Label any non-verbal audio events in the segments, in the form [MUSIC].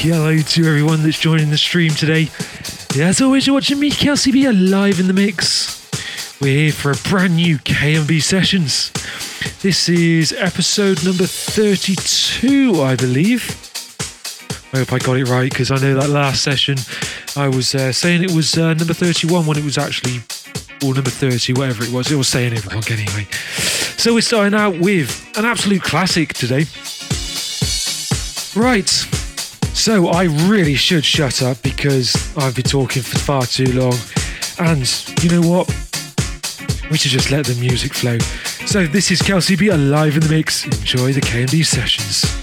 hello to everyone that's joining the stream today. As always, you're watching me, Kelsey B, live in the mix. We're here for a brand new K&B Sessions. This is episode number 32, I believe. I hope I got it right because I know that last session I was uh, saying it was uh, number 31 when it was actually, or number 30, whatever it was. It was saying it wrong anyway. So we're starting out with an absolute classic today. Right. So I really should shut up because I've been talking for far too long. And you know what? We should just let the music flow. So this is Kelsey B alive in the mix. Enjoy the K&B sessions.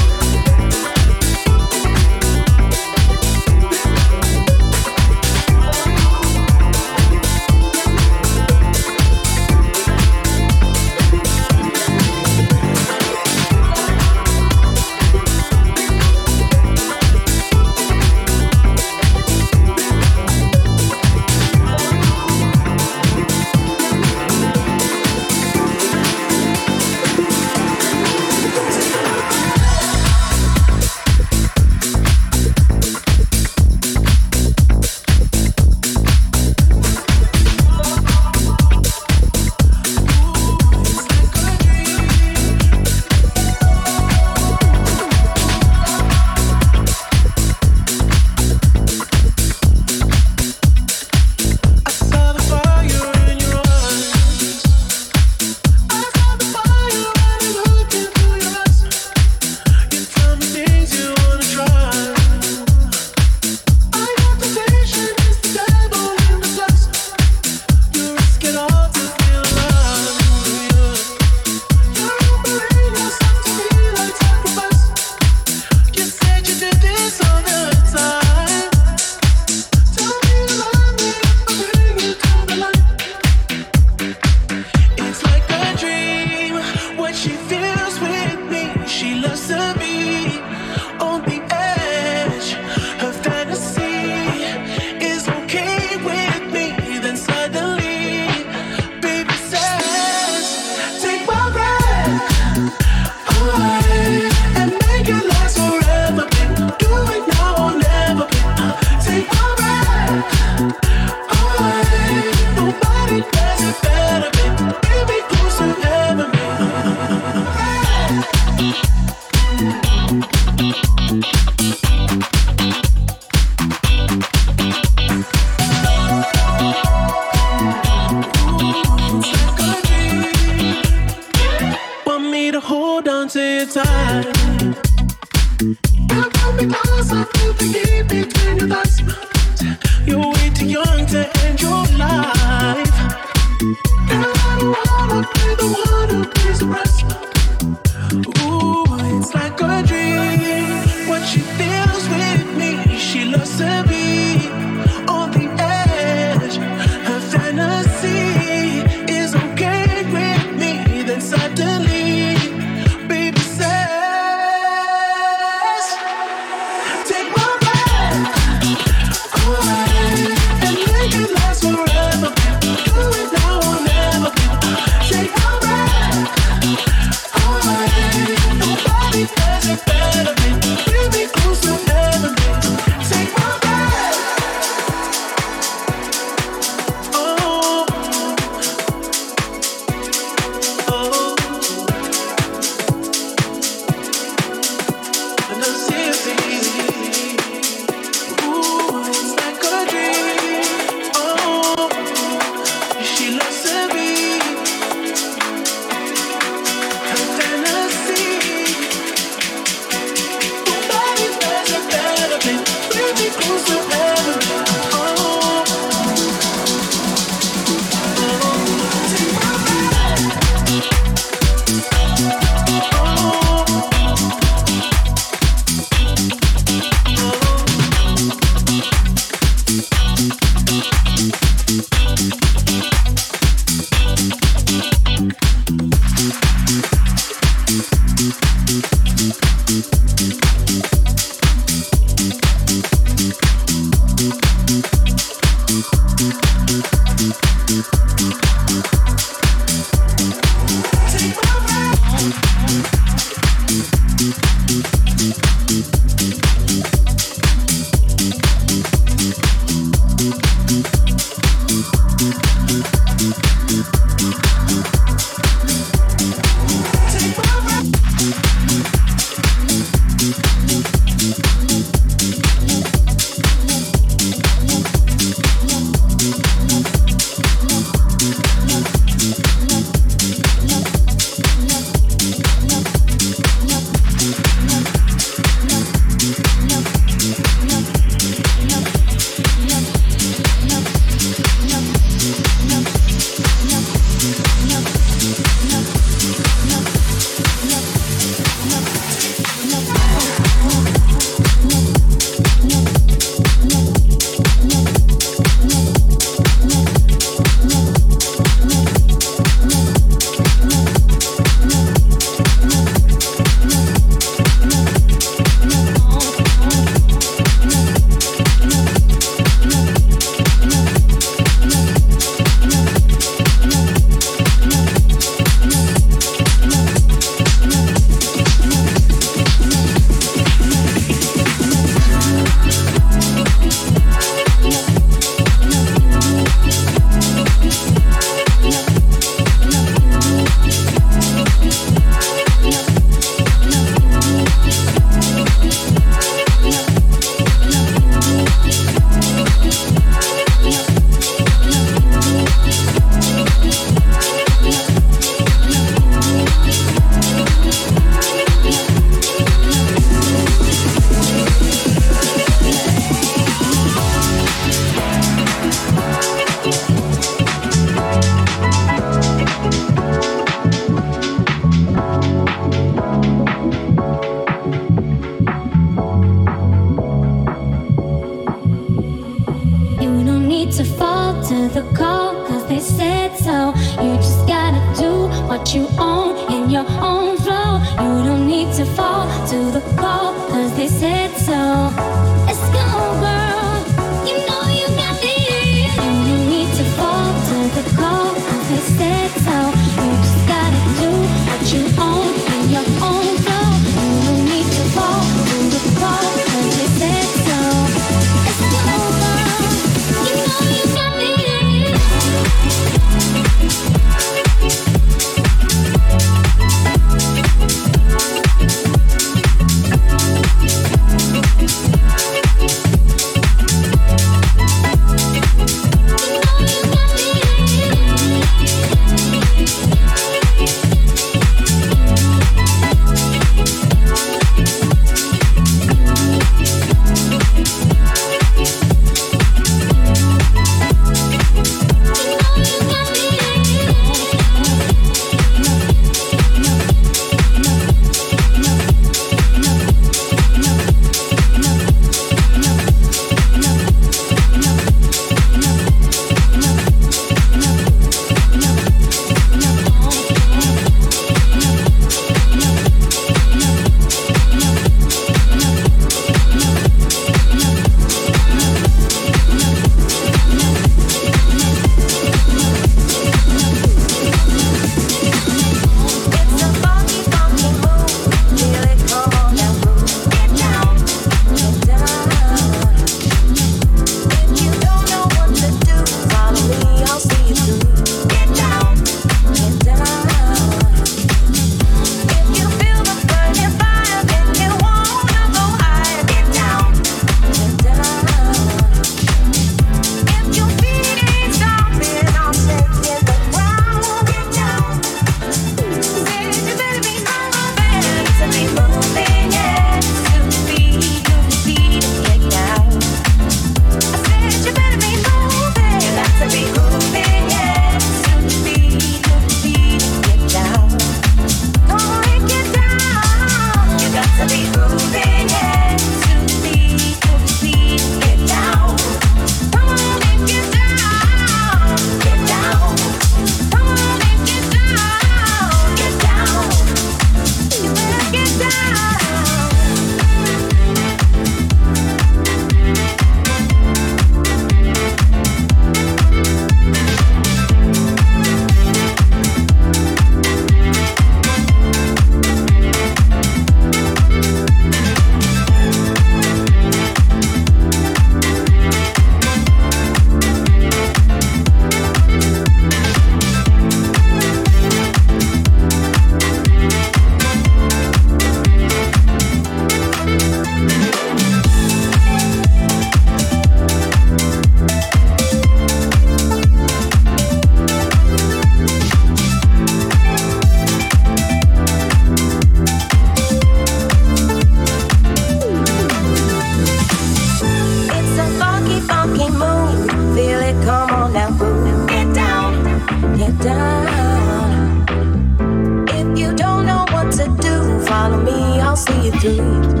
LCB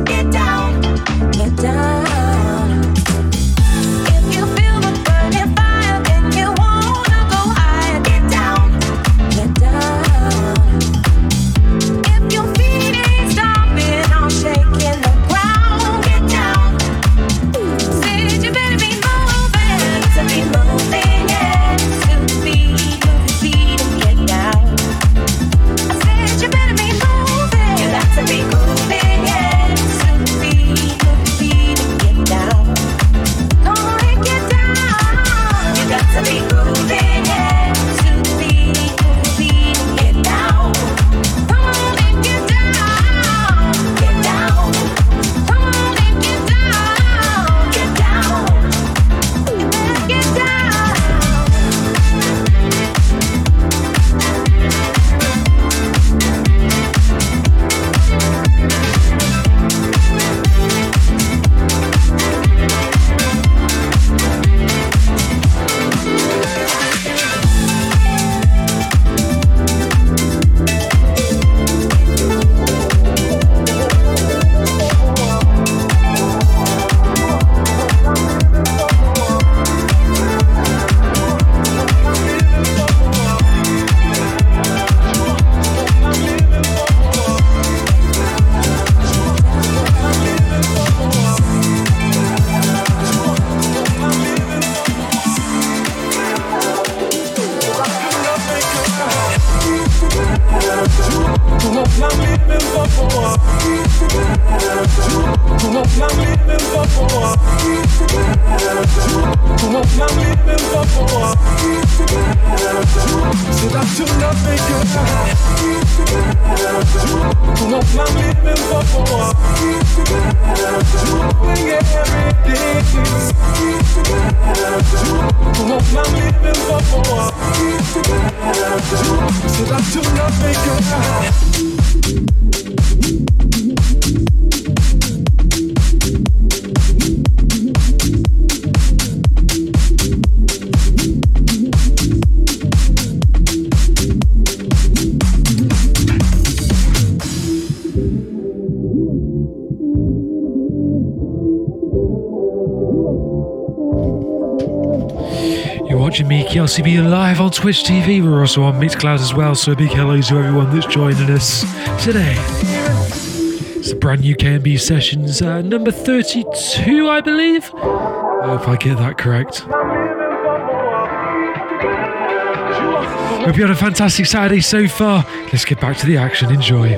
Twitch TV. We're also on Mixcloud as well, so a big hello to everyone that's joining us today. It's the brand new K&B sessions, uh, number 32, I believe. I hope I get that correct. Hope you had a fantastic Saturday so far. Let's get back to the action. Enjoy.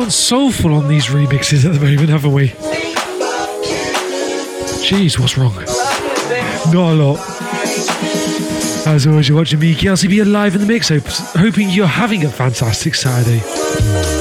gone soulful on these remixes at the moment, haven't we? Jeez, what's wrong? Not a lot. As always, you're watching me, Kelsey B, live in the mix. Hoping you're having a fantastic Saturday.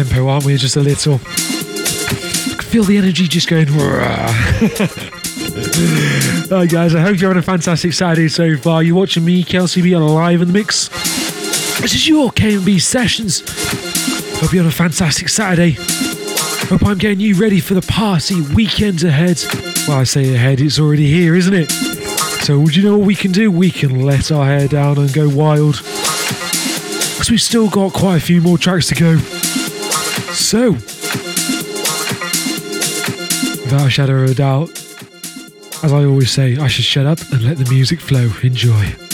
Tempo, aren't we? Just a little. I can feel the energy just going. [LAUGHS] Hi guys, I hope you're having a fantastic Saturday so far. You're watching me, Kelsey B, live in the mix. This is your K&B sessions. Hope you're on a fantastic Saturday. Hope I'm getting you ready for the party weekend ahead. Well, I say ahead, it's already here, isn't it? So, would you know what we can do? We can let our hair down and go wild. Because we've still got quite a few more tracks to go. So, without a shadow of a doubt, as I always say, I should shut up and let the music flow. Enjoy.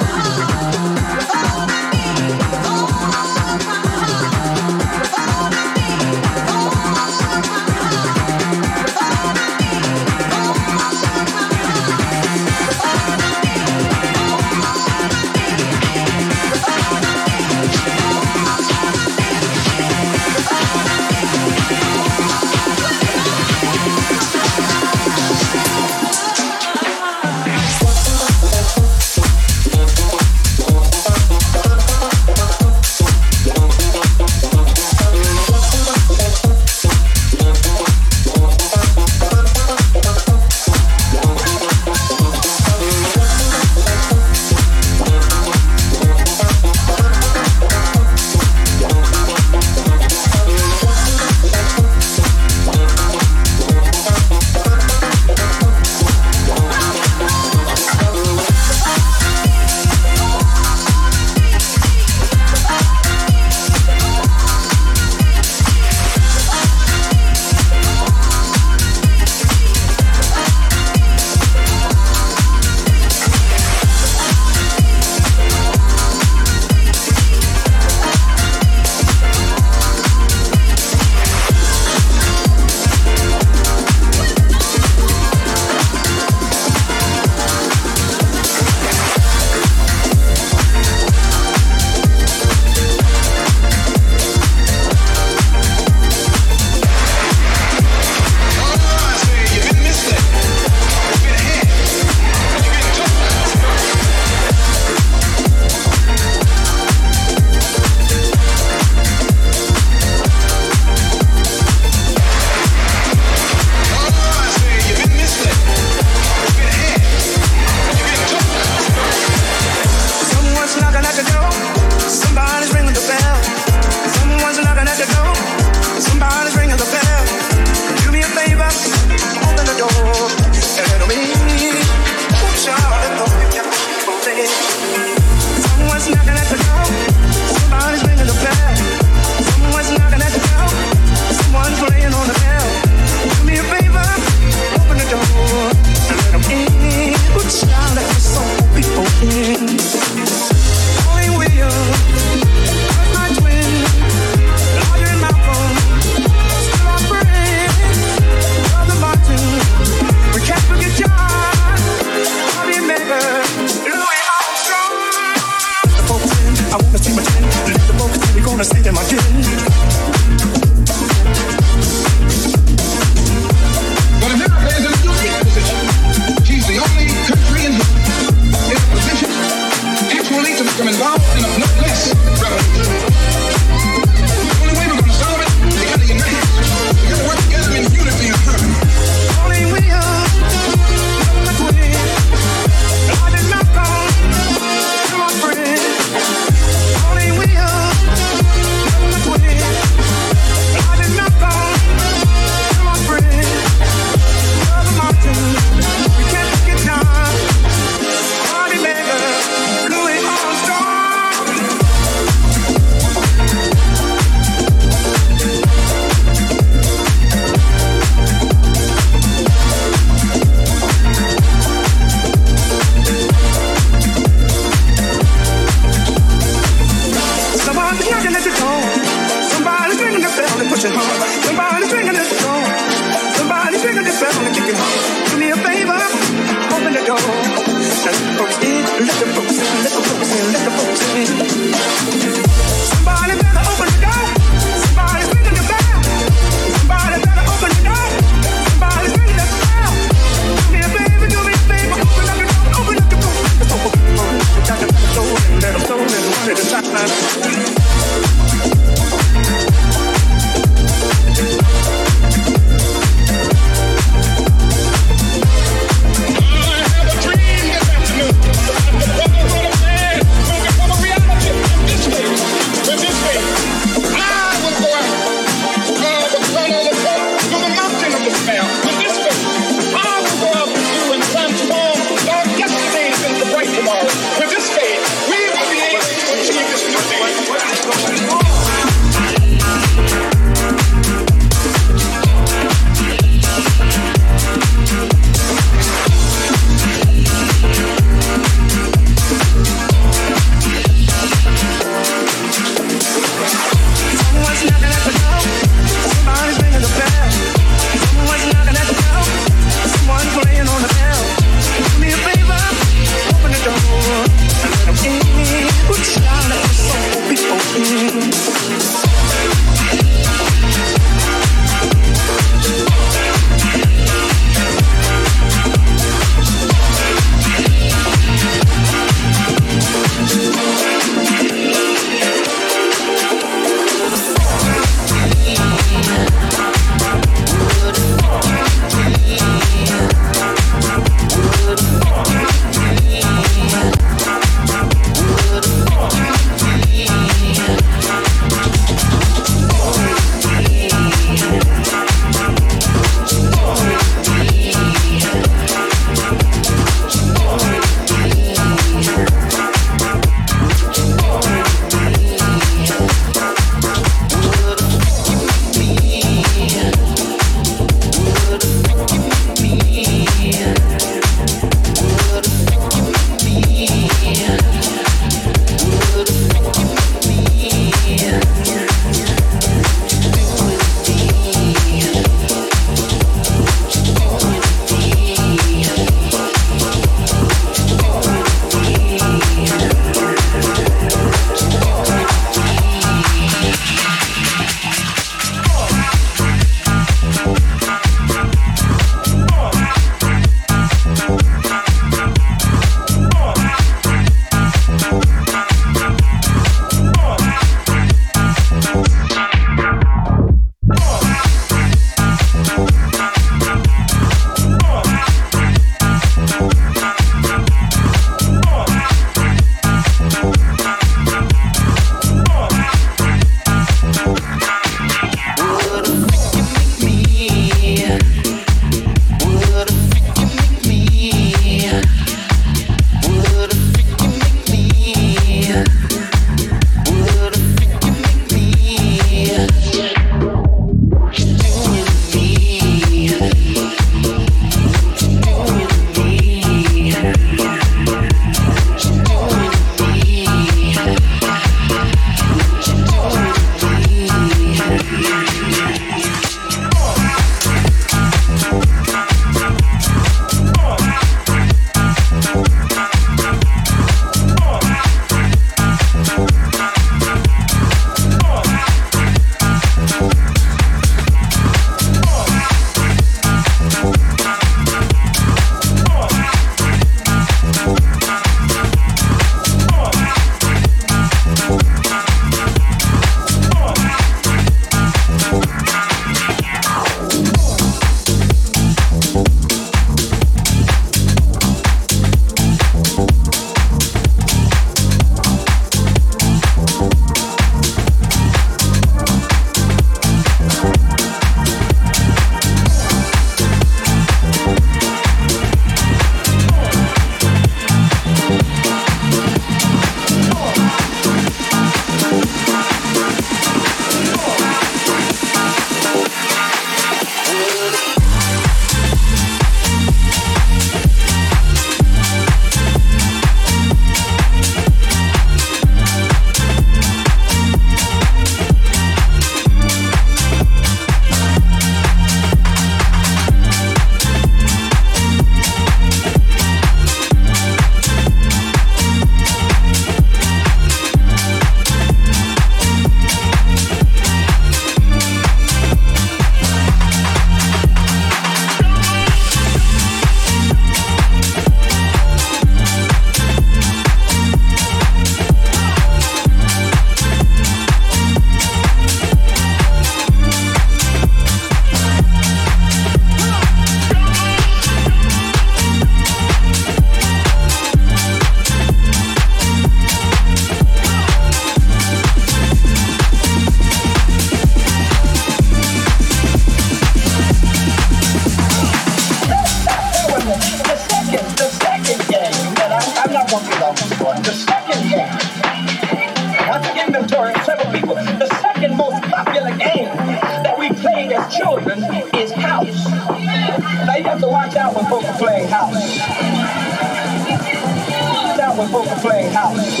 Boca Play House.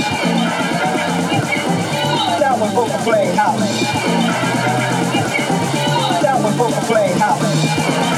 Down with Boca Play House. That was Boca playing House.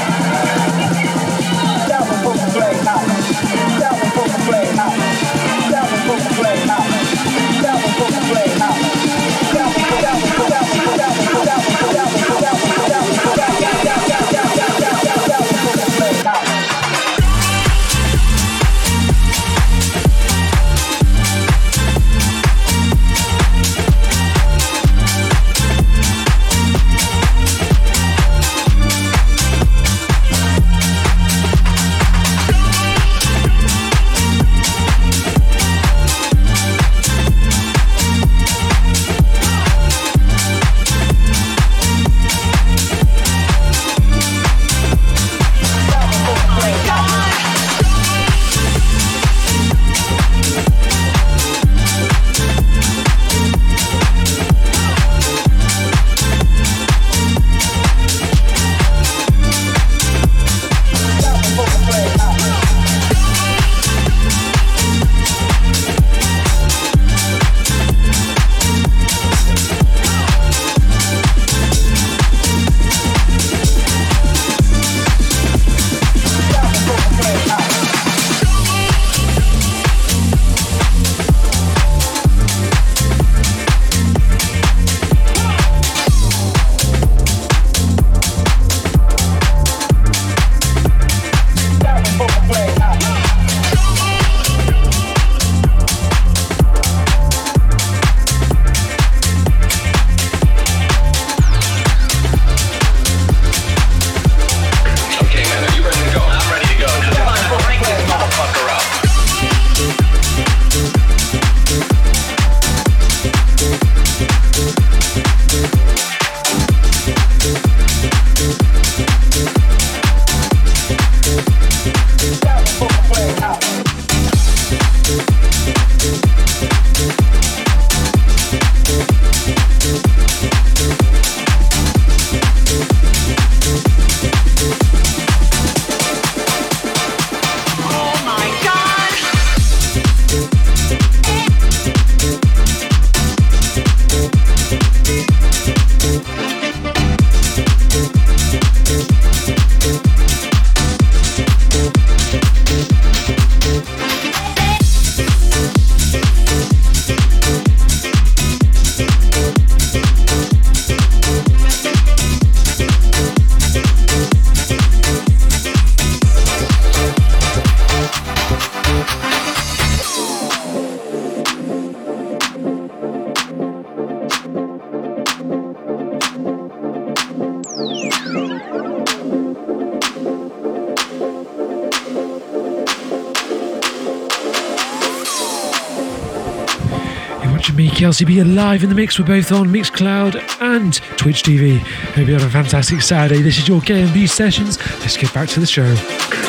Kelsey B live in the mix. We're both on Mixcloud and Twitch TV. Hope you have a fantastic Saturday. This is your K&B Sessions. Let's get back to the show.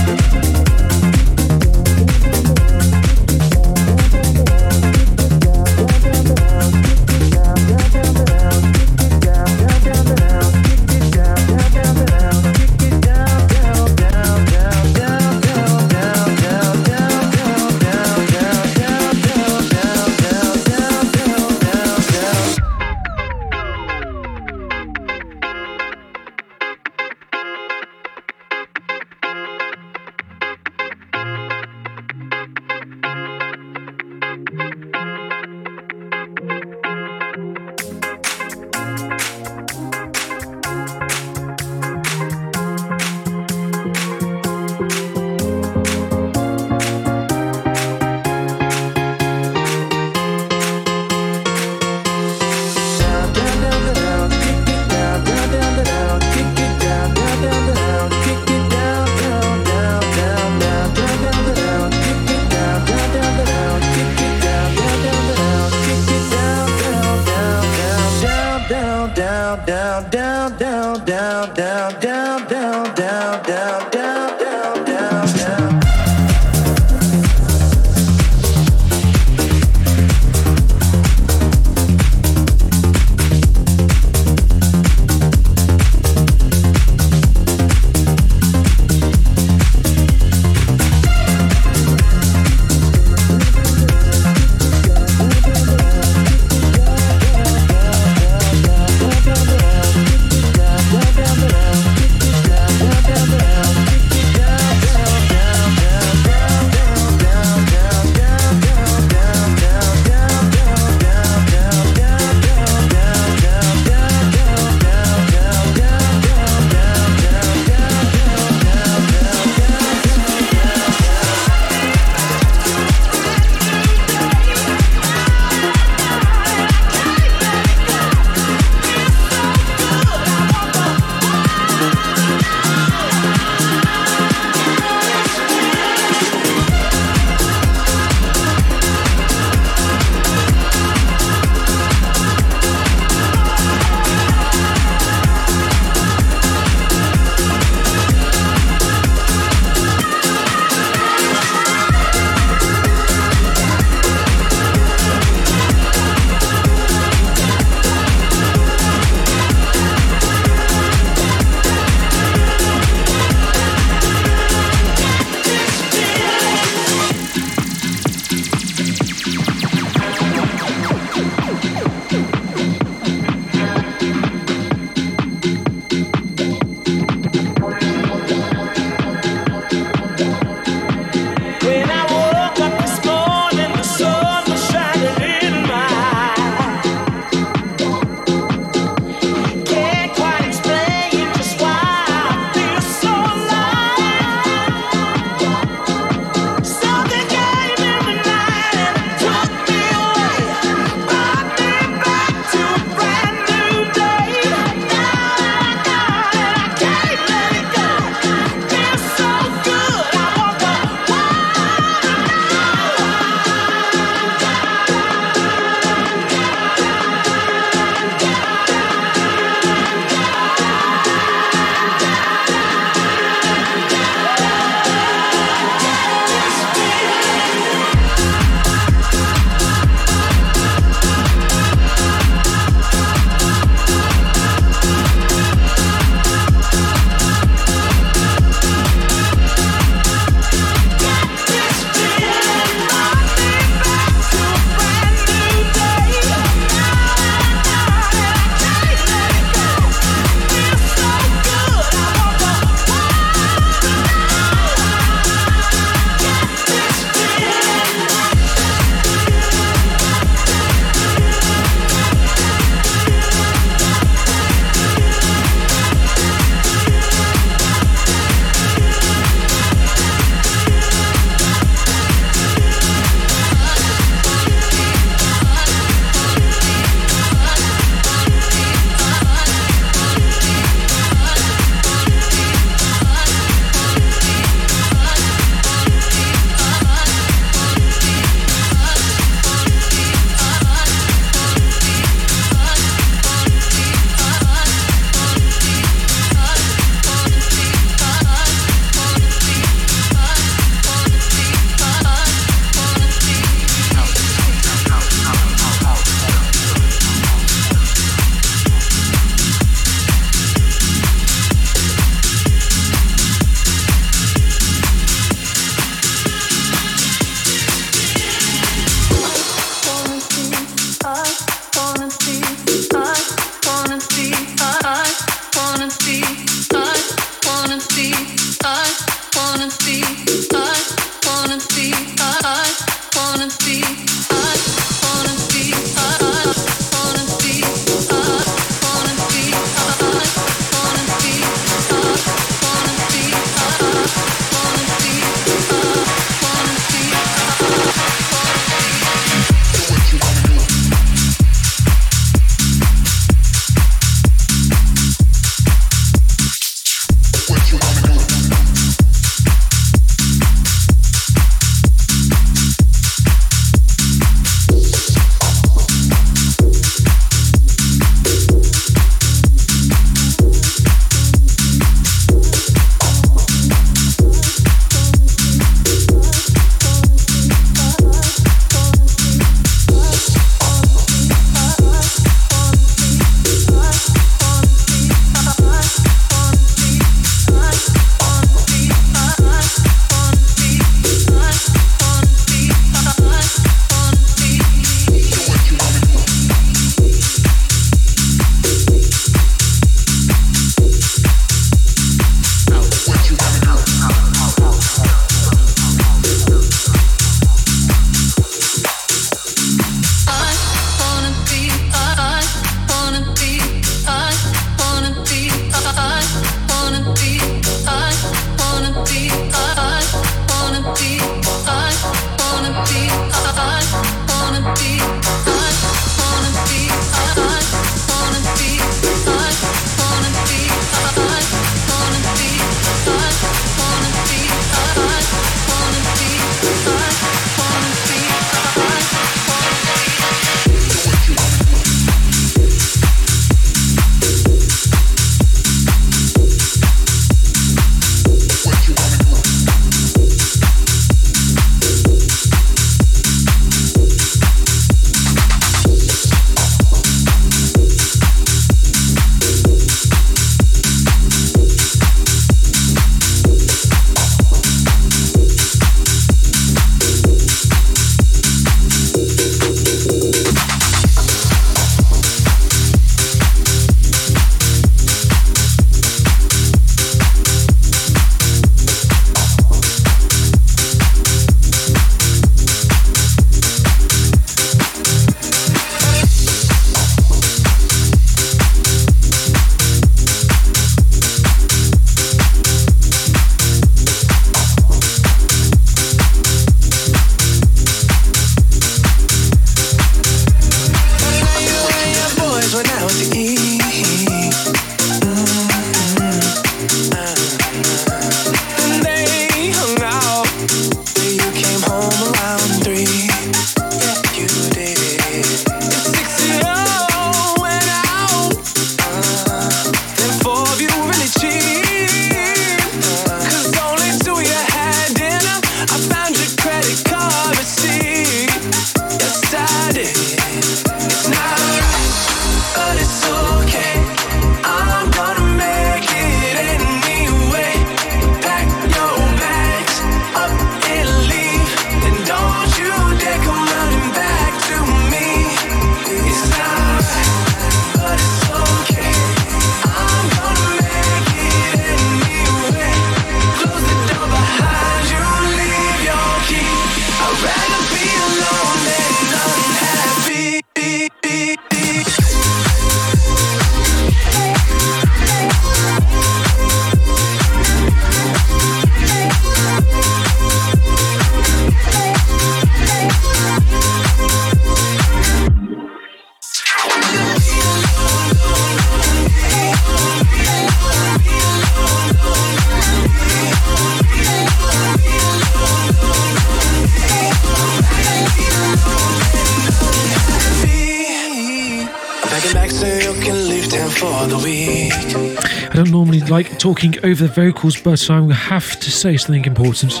Talking over the vocals, but I have to say something important.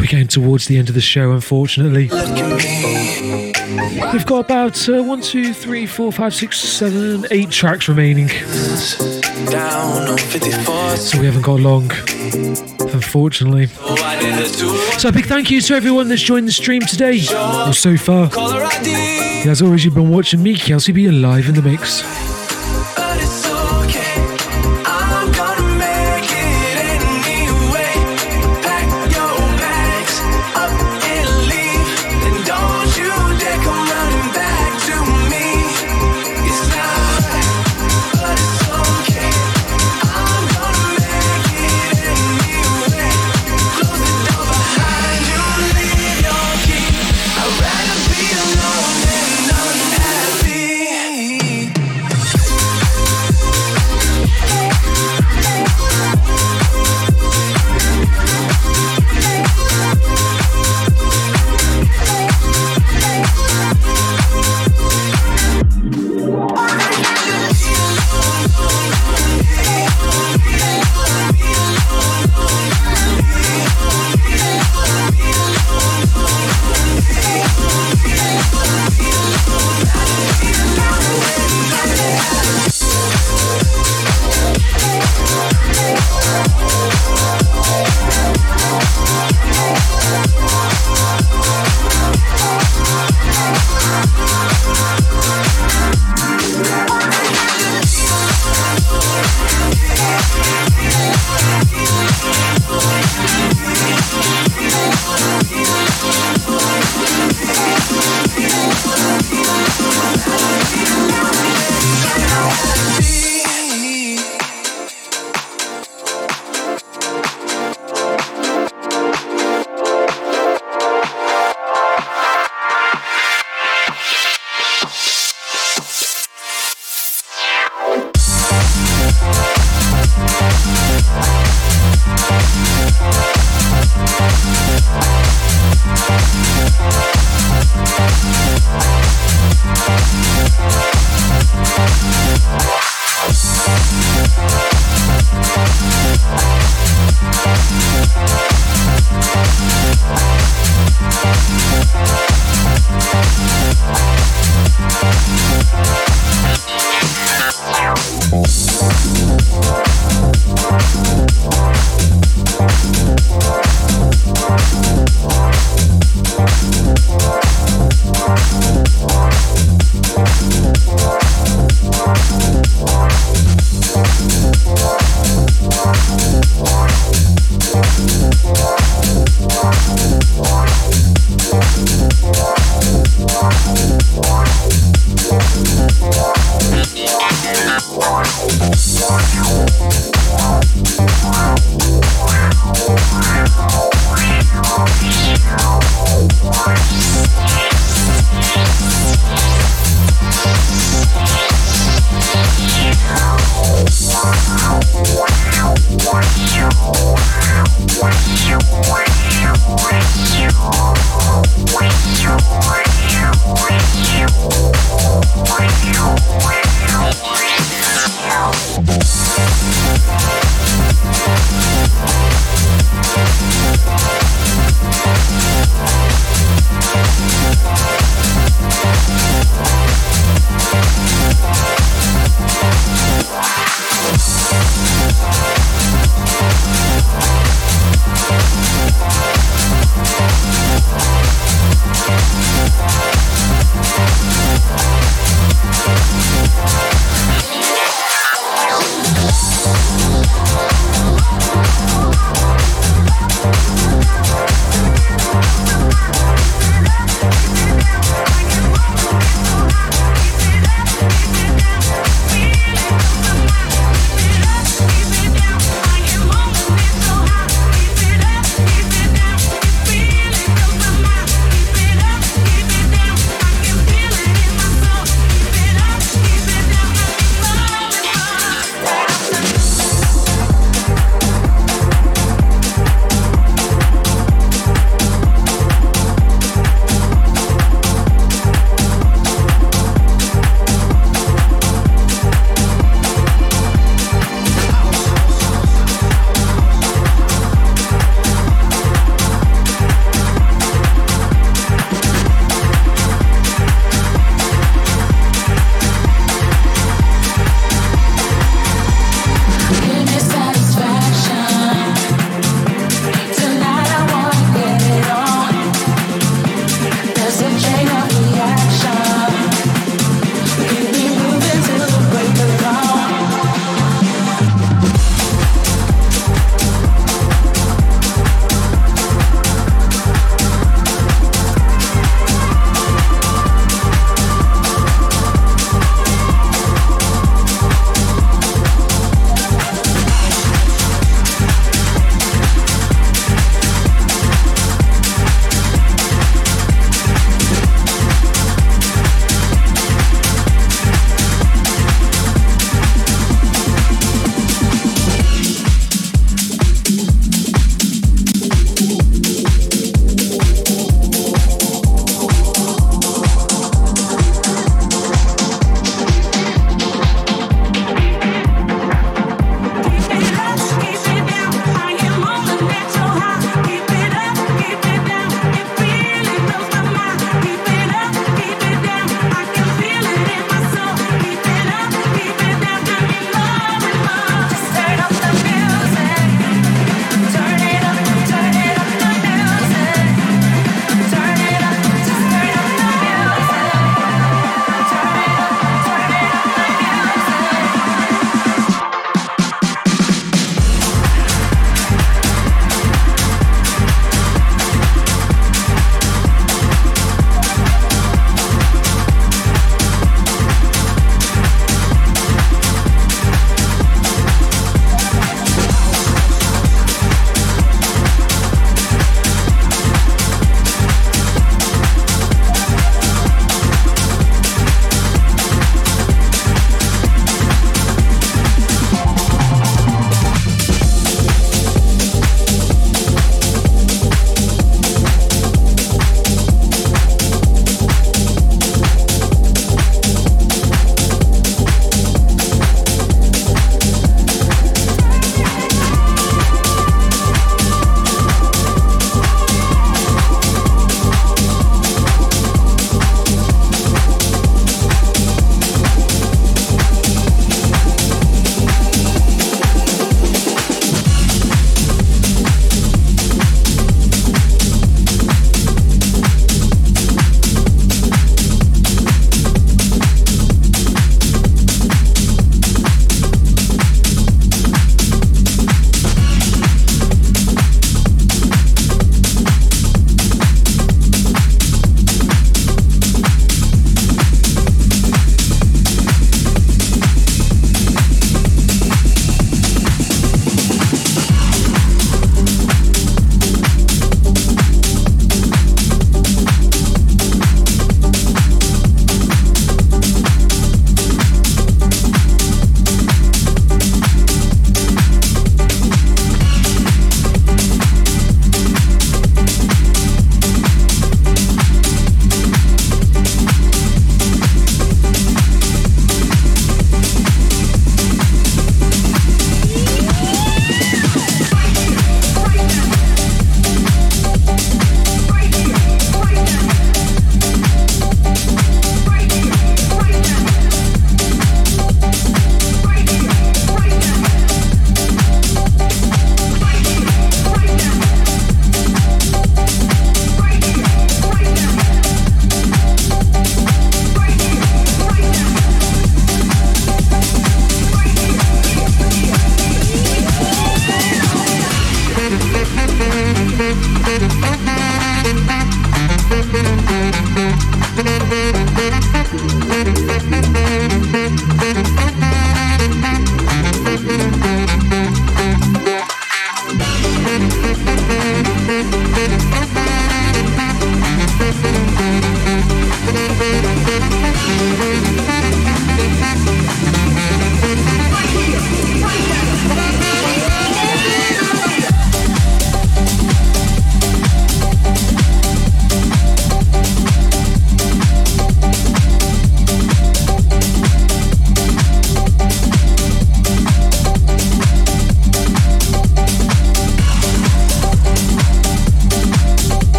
We're towards the end of the show, unfortunately. We've got about uh, one, two, three, four, five, six, seven, eight tracks remaining, Down on 54. so we haven't got long, unfortunately. So a two So a big thank you to everyone that's joined the stream today, or so far. As always, you've been watching me, Kelsey B alive in the mix.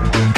Bye.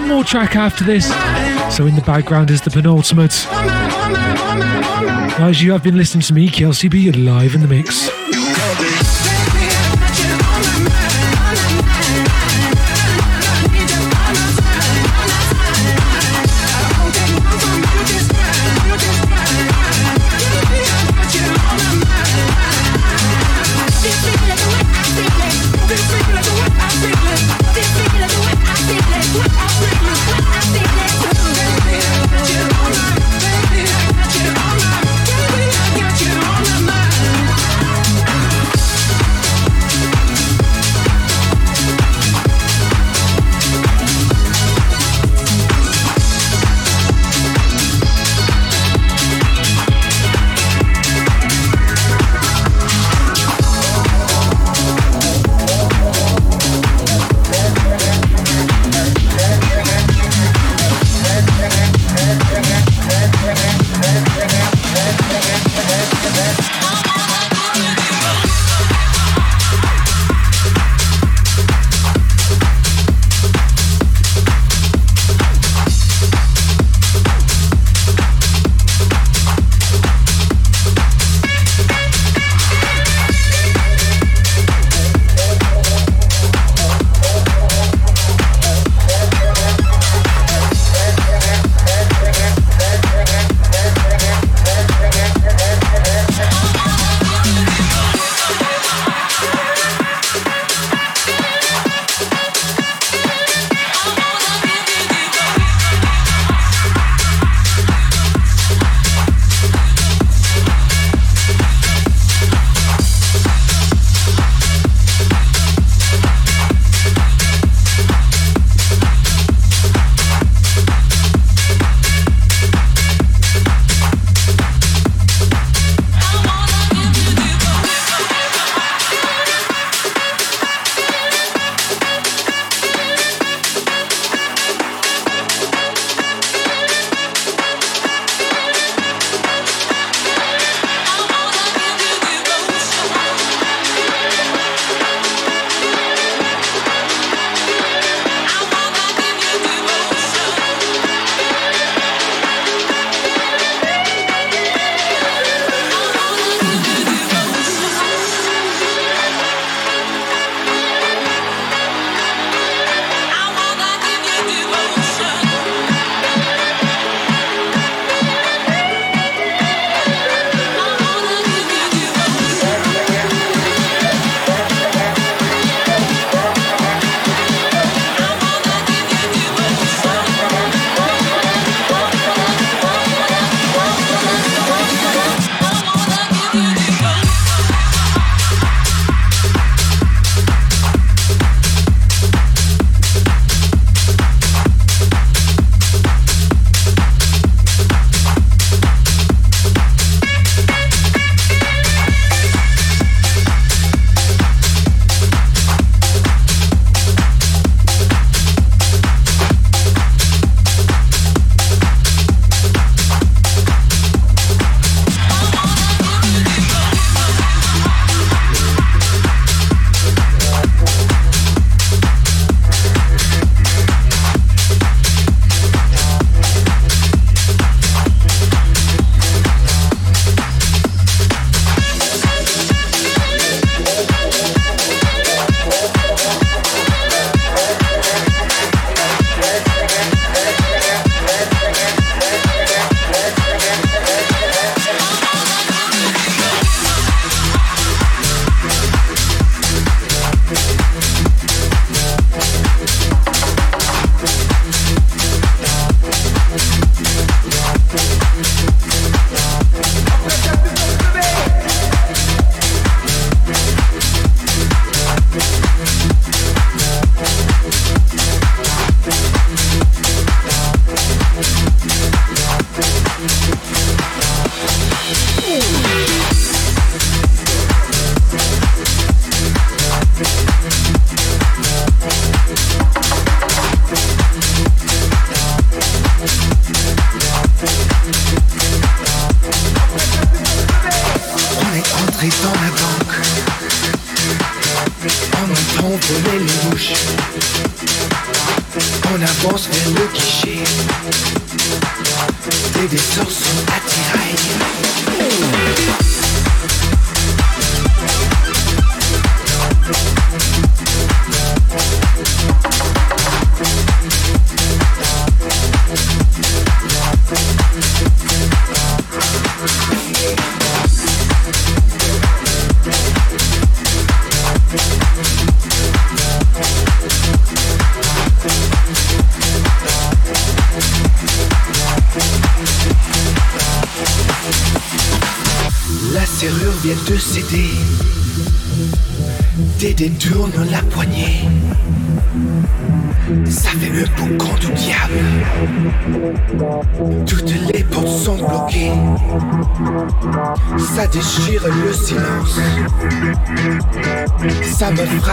one more track after this. So in the background is the penultimate. As you have been listening to me, Kelsey B, live in the mix.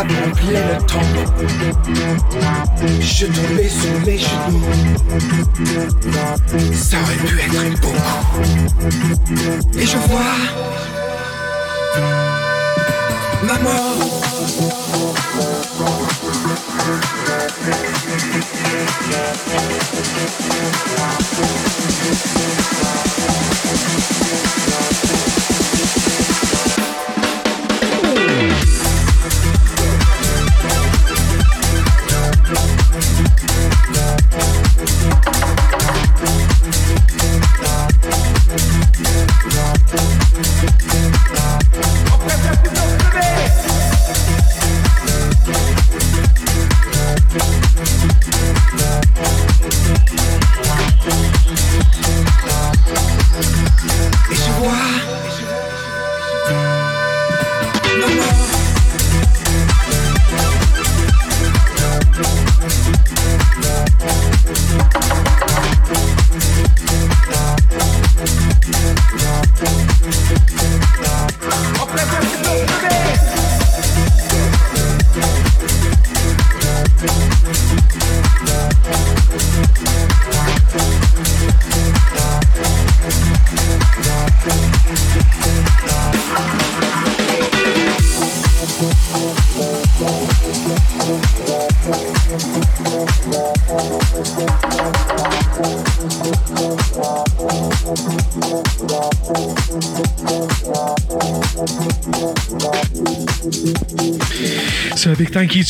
a le temps. Je tombais sur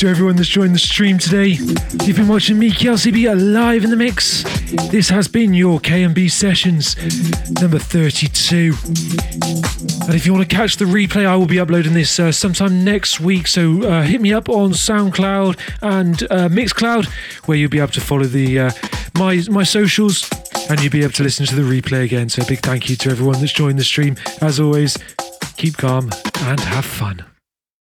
you to everyone that's joined the stream today. You've been watching me, Kelsey B, live in the mix. This has been your K&B Sessions number 32. And if you want to catch the replay, I will be uploading this uh, sometime next week. So uh, hit me up on SoundCloud and uh, Mixcloud, where you'll be able to follow the uh, my my socials and you'll be able to listen to the replay again. So a big thank you to everyone that's joined the stream. As always, keep calm and have fun.